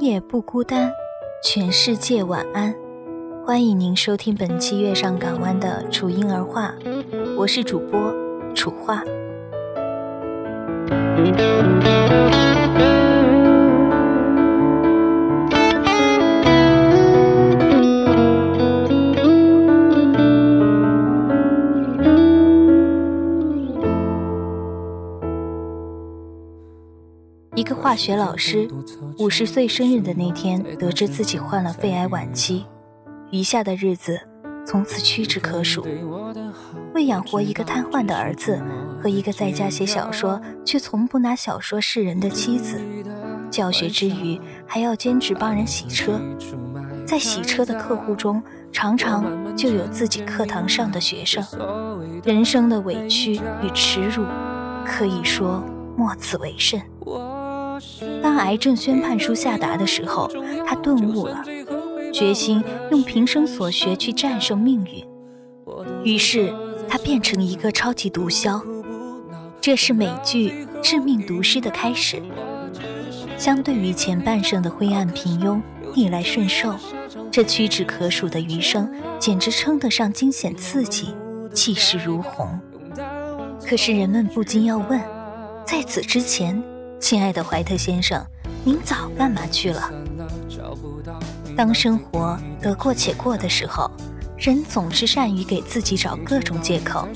夜不孤单，全世界晚安。欢迎您收听本期《月上港湾》的楚婴儿话，我是主播楚话。化学老师，五十岁生日的那天，得知自己患了肺癌晚期。余下的日子从此屈指可数，为养活一个瘫痪的儿子和一个在家写小说却从不拿小说示人的妻子，教学之余还要兼职帮人洗车。在洗车的客户中，常常就有自己课堂上的学生。人生的委屈与耻辱，可以说莫此为甚。当癌症宣判书下达的时候，他顿悟了。决心用平生所学去战胜命运，于是他变成一个超级毒枭。这是美剧《致命毒师》的开始。相对于前半生的灰暗平庸、逆来顺受，这屈指可数的余生简直称得上惊险刺激、气势如虹。可是人们不禁要问：在此之前，亲爱的怀特先生，您早干嘛去了？当生活得过且过的时候，人总是善于给自己找各种借口。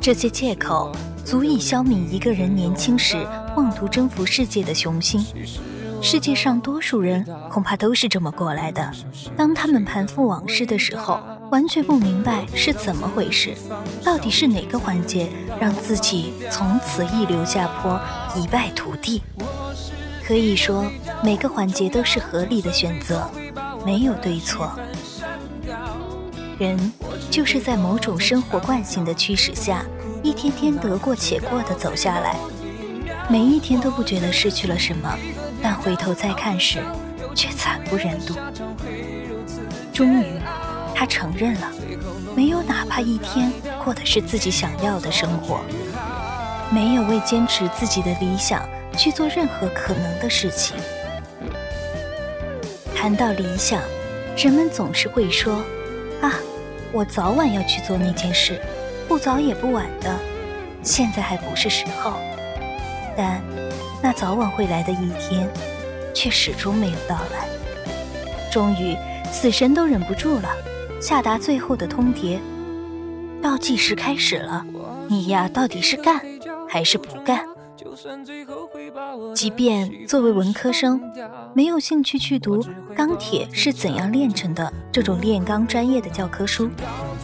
这些借口足以消泯一个人年轻时妄图征服世界的雄心。世界上多数人恐怕都是这么过来的。当他们盘复往事的时候，完全不明白是怎么回事，到底是哪个环节让自己从此一流下坡，一败涂地？可以说，每个环节都是合理的选择。没有对错，人就是在某种生活惯性的驱使下，一天天得过且过的走下来，每一天都不觉得失去了什么，但回头再看时，却惨不忍睹。终于，他承认了，没有哪怕一天过的是自己想要的生活，没有为坚持自己的理想去做任何可能的事情。谈到理想，人们总是会说：“啊，我早晚要去做那件事，不早也不晚的，现在还不是时候。”但那早晚会来的一天，却始终没有到来。终于，死神都忍不住了，下达最后的通牒：倒计时开始了，你呀，到底是干还是不干？即便作为文科生，没有兴趣去读《钢铁是怎样炼成的》这种炼钢专业的教科书，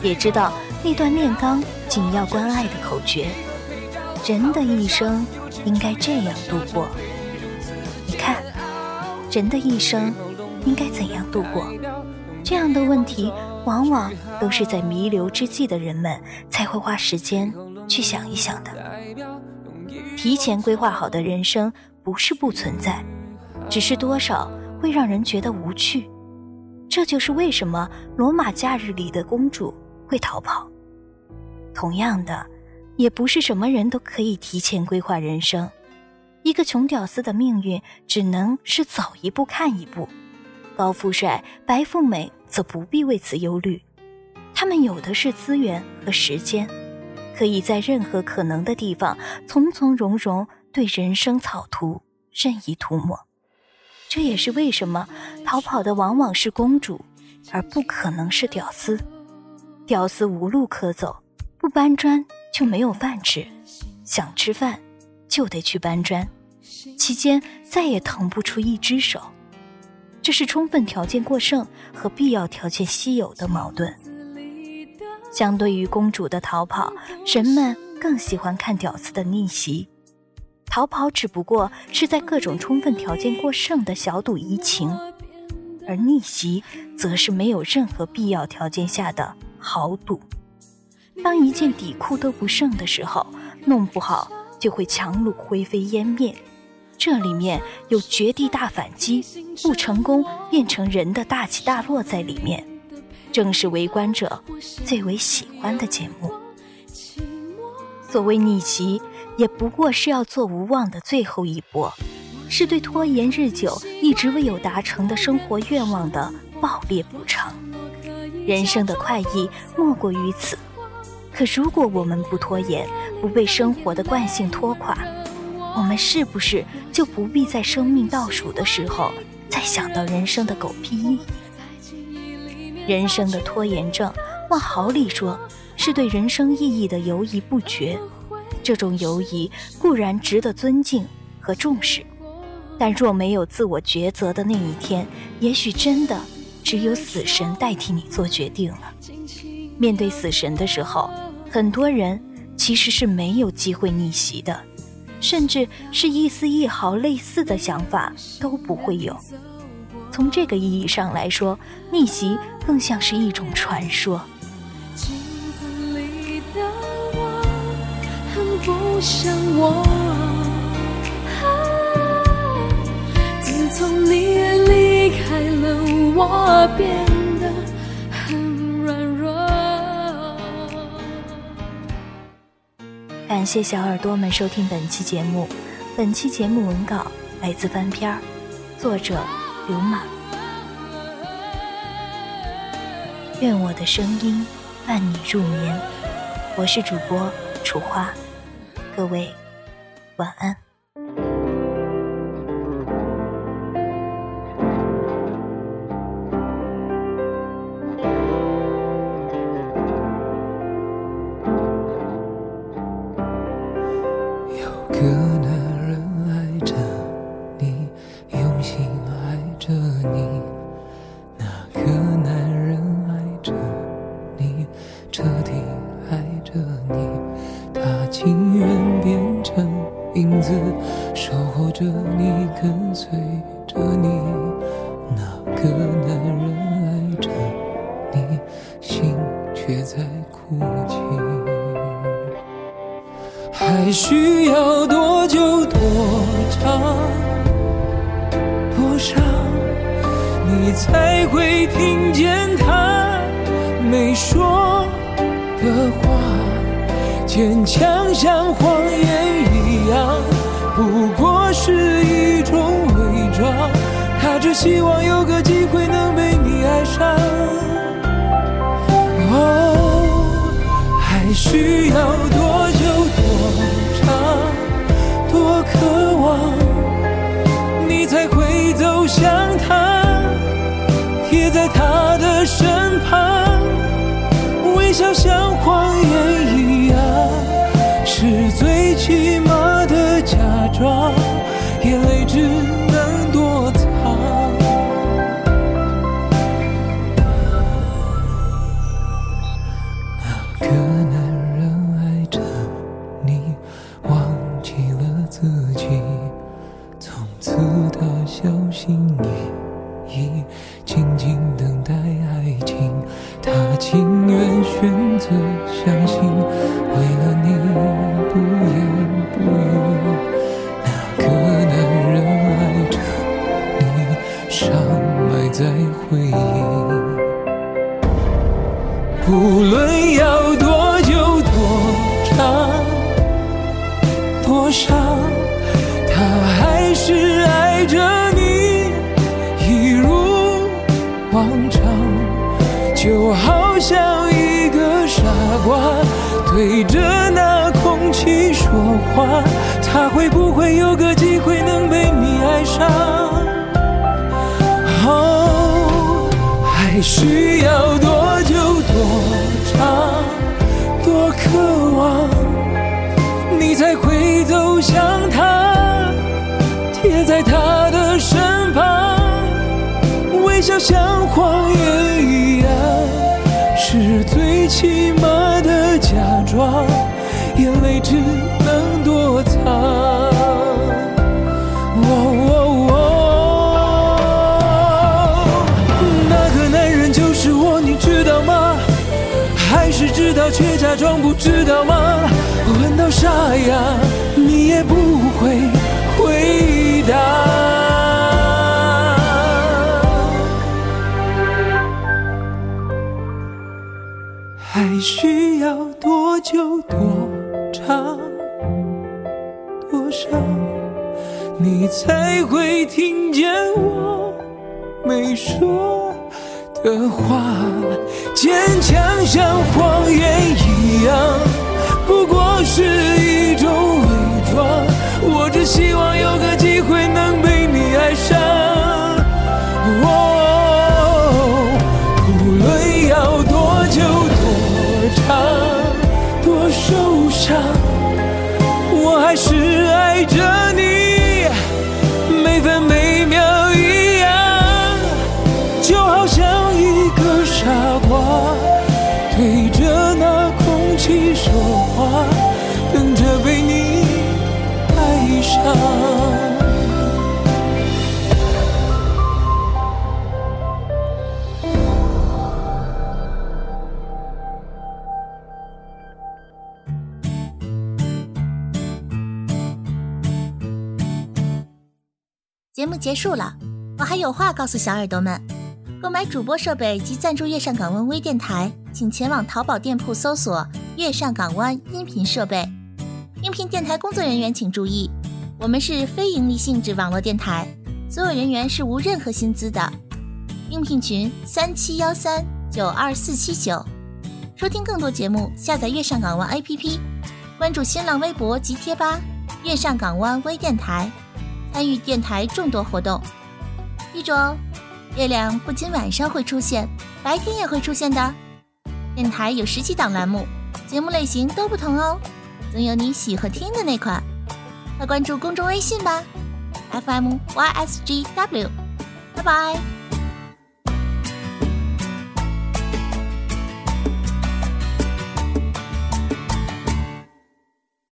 也知道那段炼钢紧要关爱的口诀。人的一生应该这样度过。你看，人的一生应该怎样度过？这样的问题，往往都是在弥留之际的人们才会花时间去想一想的。提前规划好的人生不是不存在，只是多少会让人觉得无趣。这就是为什么罗马假日里的公主会逃跑。同样的，也不是什么人都可以提前规划人生。一个穷屌丝的命运只能是走一步看一步，高富帅、白富美则不必为此忧虑，他们有的是资源和时间。可以在任何可能的地方从从容容对人生草图任意涂抹，这也是为什么逃跑的往往是公主，而不可能是屌丝。屌丝无路可走，不搬砖就没有饭吃，想吃饭就得去搬砖，期间再也腾不出一只手。这是充分条件过剩和必要条件稀有的矛盾。相对于公主的逃跑，人们更喜欢看屌丝的逆袭。逃跑只不过是在各种充分条件过剩的小赌怡情，而逆袭则是没有任何必要条件下的豪赌。当一件底裤都不剩的时候，弄不好就会强弩灰飞烟灭。这里面有绝地大反击，不成功变成人的大起大落在里面，正是围观者最为喜欢的节目。所谓逆袭，也不过是要做无望的最后一搏，是对拖延日久、一直未有达成的生活愿望的爆裂补偿。人生的快意莫过于此。可如果我们不拖延，不被生活的惯性拖垮，我们是不是就不必在生命倒数的时候再想到人生的狗屁意义？人生的拖延症，往好里说，是对人生意义的犹疑不决。这种犹疑固然值得尊敬和重视，但若没有自我抉择的那一天，也许真的只有死神代替你做决定了。面对死神的时候，很多人其实是没有机会逆袭的。甚至是一丝一毫类似的想法都不会有。从这个意义上来说，逆袭更像是一种传说。自从你离开了，我变。感谢小耳朵们收听本期节目。本期节目文稿来自翻篇儿，作者刘马。愿我的声音伴你入眠。我是主播楚花，各位晚安。彻底爱着你，他情愿变成影子守护着你，跟随着你。那个男人爱着你，心却在哭泣。还需要多久多长多少，你才会听见他没说的话？坚强像谎言一样。不过是一种伪装，他只希望有个机会能被你爱上。哦，还需要多不论要多久多长多伤，他还是爱着你，一如往常，就好像一个傻瓜对着那空气说话，他会不会有个机会能被你爱上？哦还需要多多长多渴望，你才会走向却假装不知道吗？问到沙哑，你也不会回答。还需要多久多长多少，你才会听见我没说？的话，坚强像谎言一样，不过是节目结束了，我还有话告诉小耳朵们。购买主播设备及赞助月上港湾微电台，请前往淘宝店铺搜索“月上港湾音频设备”。应聘电台工作人员请注意，我们是非盈利性质网络电台，所有人员是无任何薪资的。应聘群：三七幺三九二四七九。收听更多节目，下载月上港湾 APP，关注新浪微博及贴吧“月上港湾微电台”，参与电台众多活动。记住哦。月亮不仅晚上会出现，白天也会出现的。电台有十几档栏目，节目类型都不同哦，总有你喜欢听的那款。快关注公众微信吧，FM YSGW，拜拜。